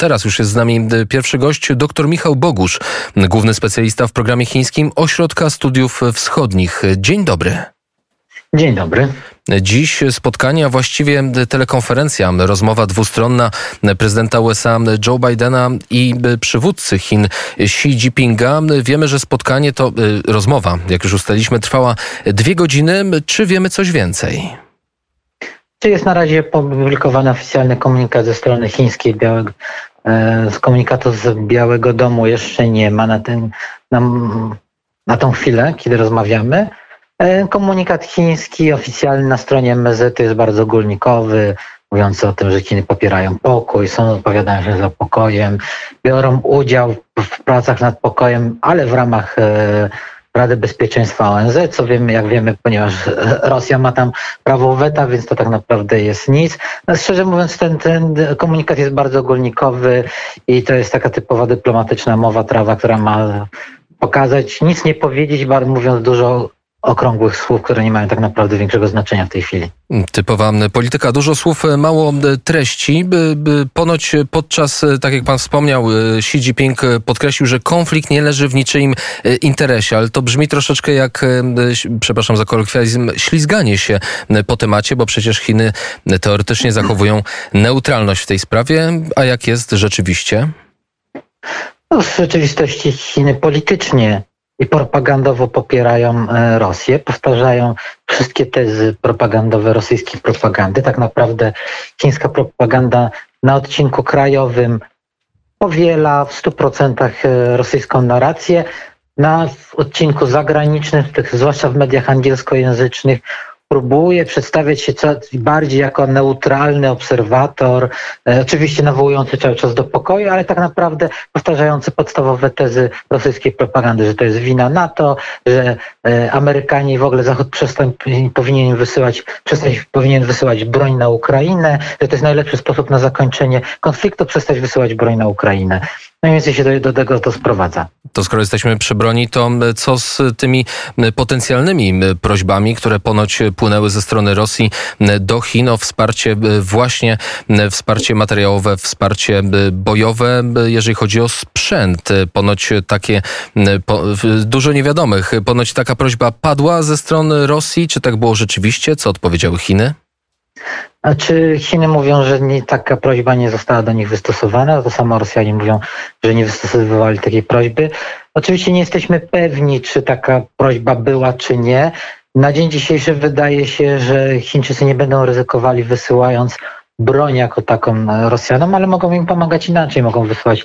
Teraz już jest z nami pierwszy gość, dr Michał Bogusz, główny specjalista w programie chińskim Ośrodka Studiów Wschodnich. Dzień dobry. Dzień dobry. Dziś spotkanie, a właściwie telekonferencja, rozmowa dwustronna prezydenta USA Joe Bidena i przywódcy Chin Xi Jinpinga. Wiemy, że spotkanie to rozmowa, jak już ustaliliśmy, trwała dwie godziny. Czy wiemy coś więcej? Czy jest na razie publikowany oficjalny komunikat ze strony chińskiej Białego, z komunikatu z Białego Domu jeszcze nie ma na, ten, na, na tą chwilę, kiedy rozmawiamy. Komunikat chiński oficjalny na stronie MZ jest bardzo ogólnikowy, mówiący o tym, że Chiny popierają pokój, są odpowiadają się za pokojem, biorą udział w pracach nad pokojem, ale w ramach Rady Bezpieczeństwa ONZ, co wiemy, jak wiemy, ponieważ Rosja ma tam prawo weta, więc to tak naprawdę jest nic. No, szczerze mówiąc, ten, ten komunikat jest bardzo ogólnikowy i to jest taka typowa dyplomatyczna mowa trawa, która ma pokazać, nic nie powiedzieć, mówiąc dużo okrągłych słów, które nie mają tak naprawdę większego znaczenia w tej chwili. Typowa polityka, dużo słów, mało treści. Ponoć podczas, tak jak pan wspomniał, Xi Jinping podkreślił, że konflikt nie leży w niczyim interesie, ale to brzmi troszeczkę jak, przepraszam za kolokwializm, ślizganie się po temacie, bo przecież Chiny teoretycznie zachowują neutralność w tej sprawie, a jak jest rzeczywiście? No, w rzeczywistości Chiny politycznie i propagandowo popierają Rosję, powtarzają wszystkie tezy propagandowe rosyjskiej propagandy. Tak naprawdę chińska propaganda na odcinku krajowym powiela w 100% rosyjską narrację. Na odcinku zagranicznym, zwłaszcza w mediach angielskojęzycznych, próbuje przedstawiać się coraz bardziej jako neutralny obserwator, e, oczywiście nawołujący cały czas do pokoju, ale tak naprawdę powtarzający podstawowe tezy rosyjskiej propagandy, że to jest wina NATO, że e, Amerykanie i w ogóle Zachód powinien wysyłać, przestać, powinien wysyłać broń na Ukrainę, że to jest najlepszy sposób na zakończenie konfliktu, przestać wysyłać broń na Ukrainę. I więcej się do, do tego to sprowadza. To skoro jesteśmy przy broni, to co z tymi potencjalnymi prośbami, które ponoć płynęły ze strony Rosji do Chin o wsparcie właśnie, wsparcie materiałowe, wsparcie bojowe, jeżeli chodzi o sprzęt. Ponoć takie, dużo niewiadomych, ponoć taka prośba padła ze strony Rosji. Czy tak było rzeczywiście? Co odpowiedziały Chiny? A czy Chiny mówią, że nie, taka prośba nie została do nich wystosowana? To samo Rosjanie mówią, że nie wystosowywali takiej prośby. Oczywiście nie jesteśmy pewni, czy taka prośba była, czy nie. Na dzień dzisiejszy wydaje się, że Chińczycy nie będą ryzykowali wysyłając broń jako taką Rosjanom, ale mogą im pomagać inaczej. Mogą wysłać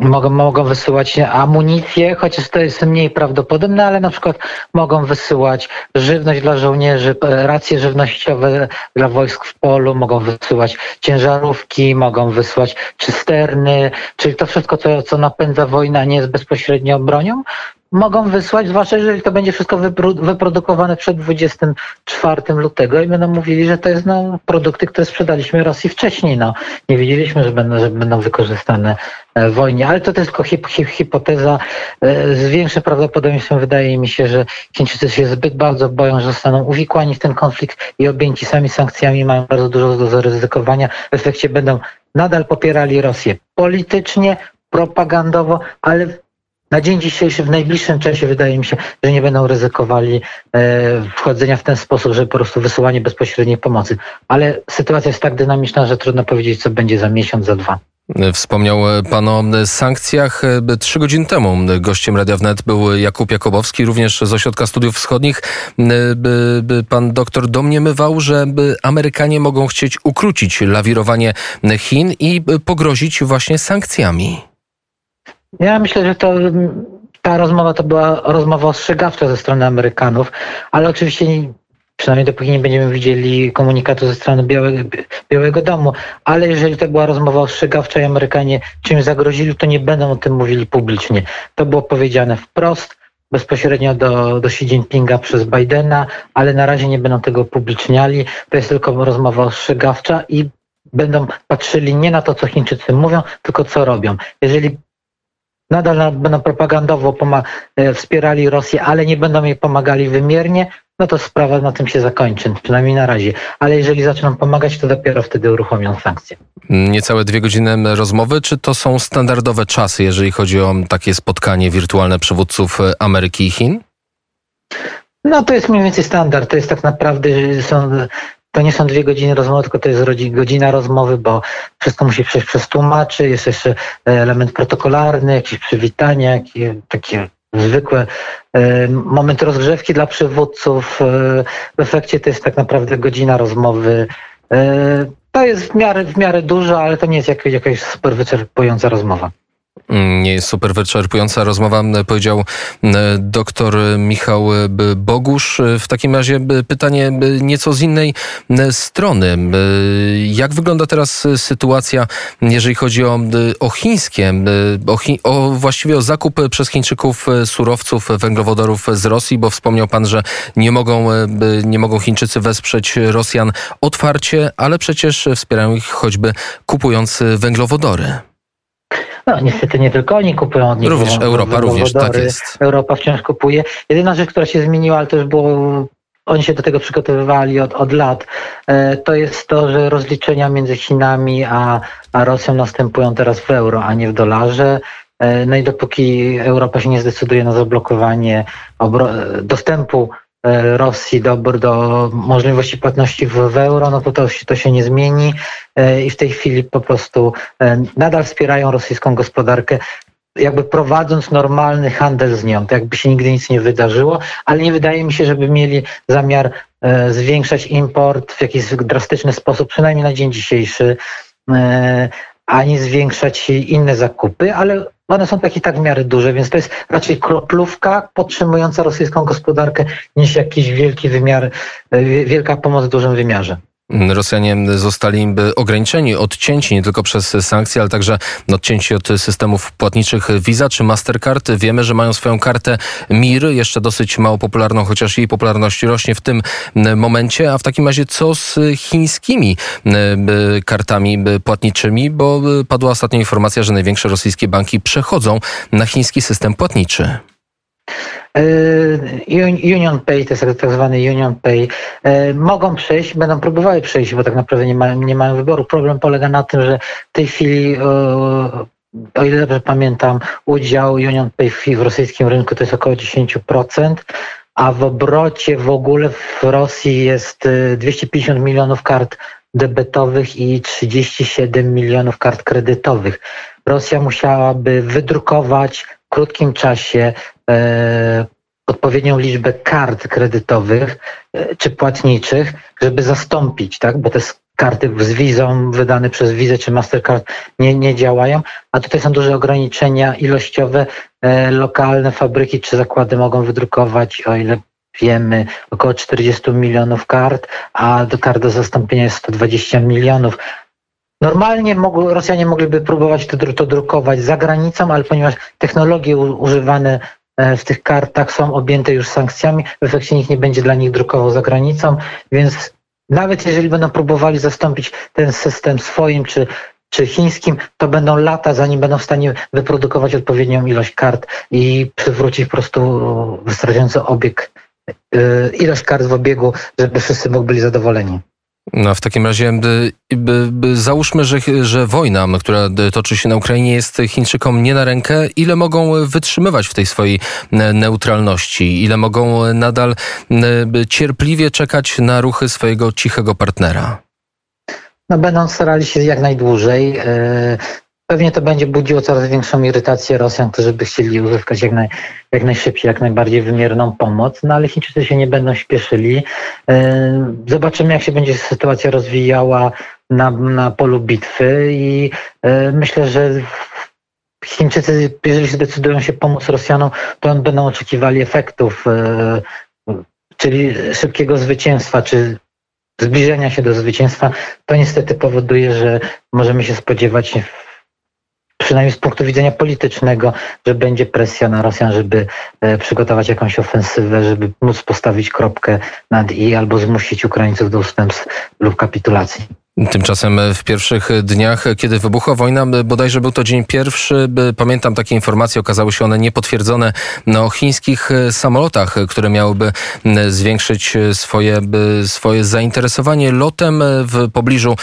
Mogą, mogą wysyłać amunicję, chociaż to jest mniej prawdopodobne, ale na przykład mogą wysyłać żywność dla żołnierzy, racje żywnościowe dla wojsk w polu, mogą wysyłać ciężarówki, mogą wysłać cysterny, czyli to wszystko, co, co napędza wojnę, a nie jest bezpośrednio bronią, mogą wysłać, zwłaszcza jeżeli to będzie wszystko wyprodukowane przed 24 lutego i będą mówili, że to jest no, produkty, które sprzedaliśmy Rosji wcześniej. No, nie wiedzieliśmy, że będą, że będą wykorzystane wojnie, ale to, to jest tylko hip, hip, hipoteza. Z większym prawdopodobieństwem wydaje mi się, że Chińczycy się zbyt bardzo boją, że zostaną uwikłani w ten konflikt i objęci sami sankcjami, mają bardzo dużo do zaryzykowania. W efekcie będą nadal popierali Rosję politycznie, propagandowo, ale na dzień dzisiejszy, w najbliższym czasie wydaje mi się, że nie będą ryzykowali e, wchodzenia w ten sposób, że po prostu wysyłanie bezpośredniej pomocy. Ale sytuacja jest tak dynamiczna, że trudno powiedzieć, co będzie za miesiąc, za dwa. Wspomniał Pan o sankcjach. Trzy godziny temu gościem Radia Wnet był Jakub Jakubowski, również z Ośrodka Studiów Wschodnich. Pan doktor domniemywał, że Amerykanie mogą chcieć ukrócić lawirowanie Chin i pogrozić właśnie sankcjami. Ja myślę, że to ta rozmowa to była rozmowa ostrzegawcza ze strony Amerykanów, ale oczywiście przynajmniej dopóki nie będziemy widzieli komunikatu ze strony Białego, Białego Domu, ale jeżeli to była rozmowa ostrzegawcza i Amerykanie czymś zagrozili, to nie będą o tym mówili publicznie. To było powiedziane wprost, bezpośrednio do, do Xi Jinpinga przez Bidena, ale na razie nie będą tego upubliczniali. To jest tylko rozmowa ostrzegawcza i będą patrzyli nie na to, co Chińczycy mówią, tylko co robią. Jeżeli nadal będą propagandowo wspierali Rosję, ale nie będą jej pomagali wymiernie, no to sprawa na tym się zakończy, przynajmniej na razie. Ale jeżeli zaczną pomagać, to dopiero wtedy uruchomią sankcje. Niecałe dwie godziny rozmowy, czy to są standardowe czasy, jeżeli chodzi o takie spotkanie wirtualne przywódców Ameryki i Chin? No to jest mniej więcej standard. To jest tak naprawdę, są, to nie są dwie godziny rozmowy, tylko to jest godzina rozmowy, bo wszystko musi przejść przez tłumaczy, jest jeszcze element protokolarny, jakieś przywitania, jakieś takie zwykłe e, momenty rozgrzewki dla przywódców. E, w efekcie to jest tak naprawdę godzina rozmowy. E, to jest w miarę, w miarę dużo, ale to nie jest jakaś super wyczerpująca rozmowa. Mm, nie jest super wyczerpująca rozmowa, powiedział dr Michał Bogusz. W takim razie pytanie nieco z innej strony. Jak wygląda teraz sytuacja, jeżeli chodzi o, o chińskie, o, o właściwie o zakup przez Chińczyków surowców, węglowodorów z Rosji, bo wspomniał pan, że nie mogą, nie mogą Chińczycy wesprzeć Rosjan otwarcie, ale przecież wspierają ich choćby kupując węglowodory. No niestety nie tylko oni kupują od nich. Również Europa, również tak jest. Europa wciąż kupuje. Jedyna rzecz, która się zmieniła, ale to już było oni się do tego przygotowywali od, od lat, e, to jest to, że rozliczenia między Chinami a, a Rosją następują teraz w euro, a nie w dolarze. E, no i dopóki Europa się nie zdecyduje na zablokowanie dostępu Rosji dobór do możliwości płatności w euro, no to to, to się nie zmieni. E, i w tej chwili po prostu e, nadal wspierają rosyjską gospodarkę jakby prowadząc normalny handel z nią, to jakby się nigdy nic nie wydarzyło, ale nie wydaje mi się, żeby mieli zamiar zwiększać import w jakiś drastyczny sposób, przynajmniej na dzień dzisiejszy, ani zwiększać inne zakupy, ale one są takie tak w miarę duże, więc to jest raczej kroplówka podtrzymująca rosyjską gospodarkę niż jakiś wielki wymiar, e, wielka pomoc w dużym wymiarze. Rosjanie zostali ograniczeni, odcięci nie tylko przez sankcje, ale także odcięci od systemów płatniczych Visa czy Mastercard. Wiemy, że mają swoją kartę MIR, jeszcze dosyć mało popularną, chociaż jej popularność rośnie w tym momencie. A w takim razie co z chińskimi kartami płatniczymi? Bo padła ostatnia informacja, że największe rosyjskie banki przechodzą na chiński system płatniczy. Yy, Union Pay, to jest tak zwany Union Pay, yy, mogą przejść, będą próbowały przejść, bo tak naprawdę nie, nie mają wyboru. Problem polega na tym, że w tej chwili yy, o ile dobrze pamiętam, udział Union Pay w rosyjskim rynku to jest około 10%, a w obrocie w ogóle w Rosji jest 250 milionów kart debetowych i 37 milionów kart kredytowych. Rosja musiałaby wydrukować krótkim czasie E, odpowiednią liczbę kart kredytowych e, czy płatniczych, żeby zastąpić, tak? bo te karty z wizą wydane przez Visa czy Mastercard nie, nie działają, a tutaj są duże ograniczenia ilościowe. E, lokalne fabryki czy zakłady mogą wydrukować, o ile wiemy, około 40 milionów kart, a do kart do zastąpienia jest 120 milionów. Normalnie Rosjanie mogliby próbować to, to drukować za granicą, ale ponieważ technologie używane E, w tych kartach są objęte już sankcjami, w efekcie nikt nie będzie dla nich drukował za granicą, więc nawet jeżeli będą próbowali zastąpić ten system swoim czy, czy chińskim, to będą lata, zanim będą w stanie wyprodukować odpowiednią ilość kart i przywrócić po prostu wystarczający obieg, e, ilość kart w obiegu, żeby wszyscy byli zadowoleni. No, w takim razie by, by, by załóżmy, że, że wojna, która toczy się na Ukrainie, jest Chińczykom nie na rękę. Ile mogą wytrzymywać w tej swojej neutralności? Ile mogą nadal cierpliwie czekać na ruchy swojego cichego partnera? No, będą starali się jak najdłużej. Pewnie to będzie budziło coraz większą irytację Rosjan, którzy by chcieli uzyskać jak, naj, jak najszybciej, jak najbardziej wymierną pomoc, no ale Chińczycy się nie będą śpieszyli. E, zobaczymy, jak się będzie sytuacja rozwijała na, na polu bitwy i e, myślę, że Chińczycy, jeżeli zdecydują się pomóc Rosjanom, to będą oczekiwali efektów, e, czyli szybkiego zwycięstwa, czy zbliżenia się do zwycięstwa. To niestety powoduje, że możemy się spodziewać przynajmniej z punktu widzenia politycznego, że będzie presja na Rosjan, żeby e, przygotować jakąś ofensywę, żeby móc postawić kropkę nad i albo zmusić Ukraińców do ustępstw lub kapitulacji. Tymczasem w pierwszych dniach, kiedy wybuchła wojna, bodajże był to dzień pierwszy, pamiętam takie informacje, okazały się one niepotwierdzone o chińskich samolotach, które miałyby zwiększyć swoje, swoje zainteresowanie lotem w pobliżu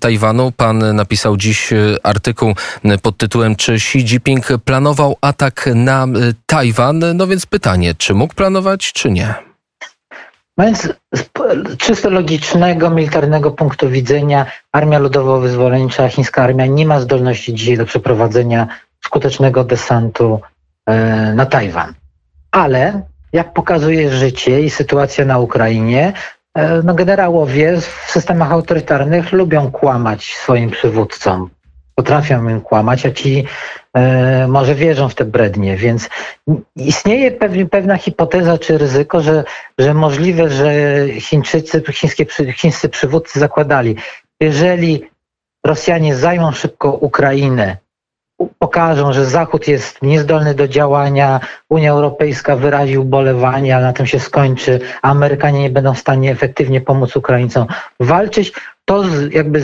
Tajwanu. Pan napisał dziś artykuł pod tytułem Czy Xi Jinping planował atak na Tajwan? No więc pytanie, czy mógł planować, czy nie? Więc z czysto logicznego, militarnego punktu widzenia Armia Ludowo-Wyzwolenicza, chińska armia nie ma zdolności dzisiaj do przeprowadzenia skutecznego desantu e, na Tajwan. Ale jak pokazuje życie i sytuacja na Ukrainie, e, no generałowie w systemach autorytarnych lubią kłamać swoim przywódcom potrafią kłamać, a ci e, może wierzą w te brednie, więc istnieje pewnie, pewna hipoteza czy ryzyko, że, że możliwe, że Chińczycy, chińskie, chińscy przywódcy zakładali, jeżeli Rosjanie zajmą szybko Ukrainę, pokażą, że Zachód jest niezdolny do działania, Unia Europejska wyrazi ubolewanie, a na tym się skończy, Amerykanie nie będą w stanie efektywnie pomóc Ukraińcom walczyć, to jakby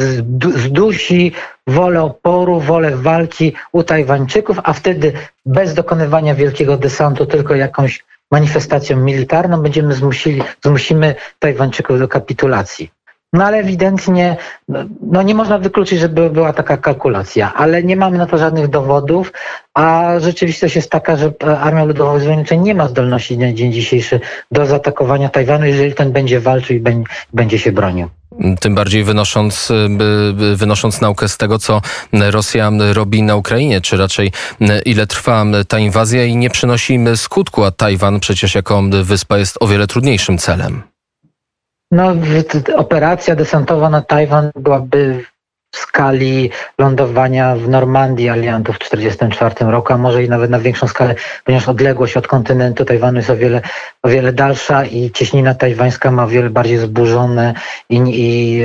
zdusi wolę oporu, wolę walki u Tajwańczyków, a wtedy bez dokonywania wielkiego desantu, tylko jakąś manifestacją militarną będziemy zmusili, zmusimy Tajwańczyków do kapitulacji. No ale ewidentnie no, no, nie można wykluczyć, żeby była taka kalkulacja, ale nie mamy na to żadnych dowodów, a rzeczywistość jest taka, że Armia Ludowo-Wyzwolenicza nie ma zdolności na dzień dzisiejszy do zaatakowania Tajwanu, jeżeli ten będzie walczył i będzie się bronił. Tym bardziej wynosząc, wynosząc naukę z tego, co Rosja robi na Ukrainie, czy raczej ile trwa ta inwazja i nie przynosi skutku, a Tajwan przecież jako wyspa jest o wiele trudniejszym celem. No, operacja desantowa na Tajwan byłaby skali lądowania w Normandii aliantów w 1944 roku, a może i nawet na większą skalę, ponieważ odległość od kontynentu Tajwanu jest o wiele, o wiele dalsza i cieśnina tajwańska ma o wiele bardziej zburzone i, i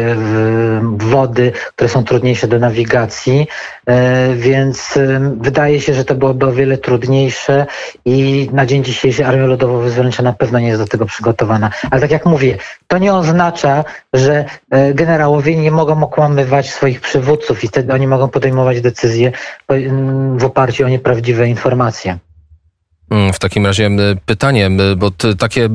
wody, które są trudniejsze do nawigacji, e, więc wydaje się, że to byłoby o wiele trudniejsze i na dzień dzisiejszy Armia Ludowo-Wyzwolenicza na pewno nie jest do tego przygotowana. Ale tak jak mówię, to nie oznacza, że e, generałowie nie mogą okłamywać swoich przywódców i wtedy oni mogą podejmować decyzje w oparciu o nieprawdziwe informacje. Mm, w takim razie pytanie, bo takie,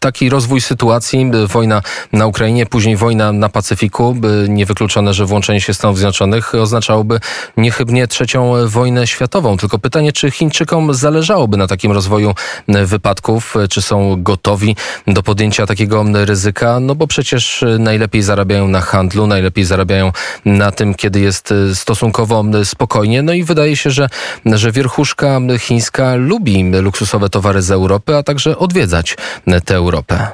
taki rozwój sytuacji, wojna na Ukrainie, później wojna na Pacyfiku, niewykluczone, że włączenie się Stanów Zjednoczonych oznaczałoby niechybnie trzecią wojnę światową. Tylko pytanie, czy Chińczykom zależałoby na takim rozwoju wypadków, czy są gotowi do podjęcia takiego ryzyka? No bo przecież najlepiej zarabiają na handlu, najlepiej zarabiają na tym, kiedy jest stosunkowo spokojnie. No i wydaje się, że, że wierchuszka chińska lubi luksusowe towary z Europy, a także odwiedzać tę Europę.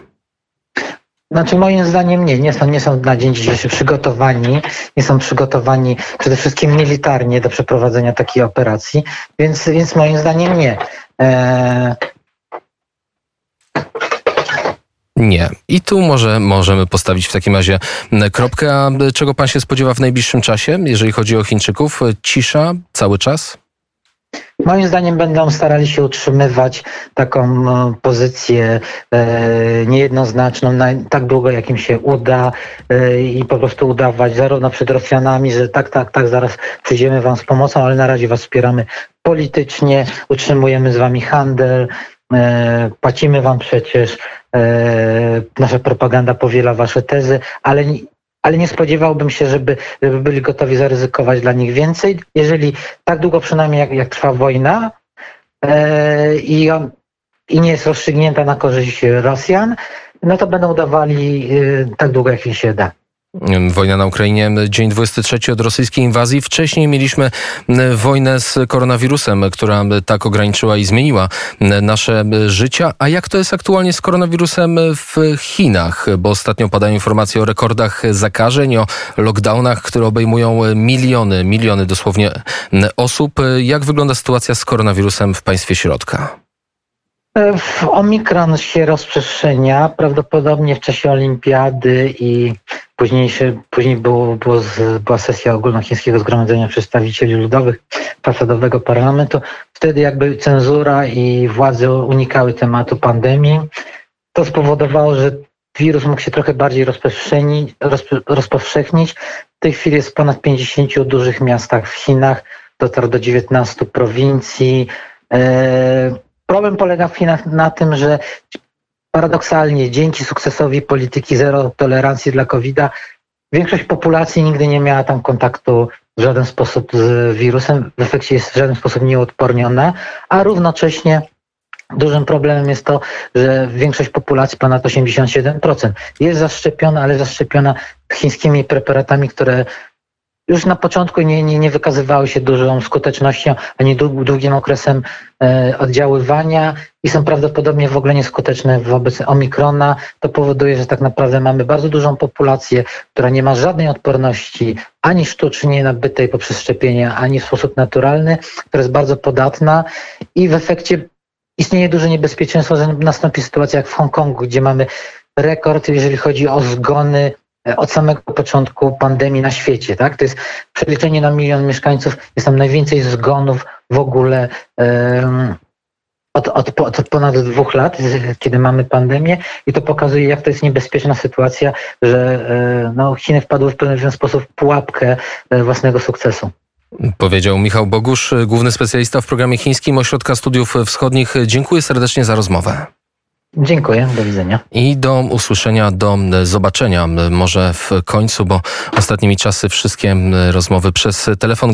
Znaczy moim zdaniem nie, nie są, nie są na dzień dzisiejszy przygotowani, nie są przygotowani przede wszystkim militarnie do przeprowadzenia takiej operacji, więc, więc moim zdaniem nie. Eee... Nie. I tu może możemy postawić w takim razie kropkę. A czego pan się spodziewa w najbliższym czasie, jeżeli chodzi o Chińczyków? Cisza cały czas? Moim zdaniem będą starali się utrzymywać taką e, pozycję e, niejednoznaczną na tak długo, jak im się uda e, i po prostu udawać zarówno przed Rosjanami, że tak, tak, tak, zaraz przyjdziemy wam z pomocą, ale na razie was wspieramy politycznie, utrzymujemy z wami handel, płacimy wam przecież, nasza propaganda powiela wasze tezy, ale ale nie spodziewałbym się, żeby, żeby byli gotowi zaryzykować dla nich więcej. Jeżeli tak długo przynajmniej jak, jak trwa wojna e, i, on, i nie jest rozstrzygnięta na korzyść Rosjan, no to będą dawali e, tak długo, jak im się da. Wojna na Ukrainie, dzień 23 od rosyjskiej inwazji. Wcześniej mieliśmy wojnę z koronawirusem, która tak ograniczyła i zmieniła nasze życia. A jak to jest aktualnie z koronawirusem w Chinach? Bo ostatnio padają informacje o rekordach zakażeń, o lockdownach, które obejmują miliony, miliony dosłownie osób. Jak wygląda sytuacja z koronawirusem w państwie środka? Omikron się rozprzestrzenia, prawdopodobnie w czasie olimpiady i późniejszy, później było, było z, była sesja ogólnochińskiego zgromadzenia przedstawicieli ludowych fasadowego parlamentu. Wtedy jakby cenzura i władze unikały tematu pandemii. To spowodowało, że wirus mógł się trochę bardziej rozpowszechnić, rozpowszechnić. W tej chwili jest ponad 50 dużych miastach w Chinach, dotarł do 19 prowincji. E, problem polega na tym, że paradoksalnie dzięki sukcesowi polityki zero tolerancji dla COVID-a większość populacji nigdy nie miała tam kontaktu w żaden sposób z wirusem, w efekcie jest w żaden sposób nieodporniona, a równocześnie Dużym problemem jest to, że większość populacji, ponad 87%, jest zaszczepiona, ale zaszczepiona chińskimi preparatami, które już na początku nie, nie, nie wykazywały się dużą skutecznością ani długim okresem e, oddziaływania i są prawdopodobnie w ogóle nieskuteczne wobec omikrona. To powoduje, że tak naprawdę mamy bardzo dużą populację, która nie ma żadnej odporności ani sztucznie nabytej poprzez szczepienia, ani w sposób naturalny, która jest bardzo podatna i w efekcie istnieje duże niebezpieczeństwo, że nastąpi sytuacja jak w Hongkongu, gdzie mamy rekord, jeżeli chodzi o zgony od samego początku pandemii na świecie. Tak? To jest przeliczenie na milion mieszkańców, jest tam najwięcej zgonów w ogóle um, od, od, od, ponad dwóch lat, kiedy mamy pandemię i to pokazuje, jak to jest niebezpieczna sytuacja, że e, no, Chiny wpadły w pewien sposób w pułapkę e, własnego sukcesu. Powiedział Michał Bogusz, główny specjalista w programie chińskim Ośrodka Studiów Wschodnich. Dziękuję serdecznie za rozmowę. Dziękuję, do widzenia. I do usłyszenia, do zobaczenia może w końcu, bo ostatnimi czasy wszystkie rozmowy przez telefon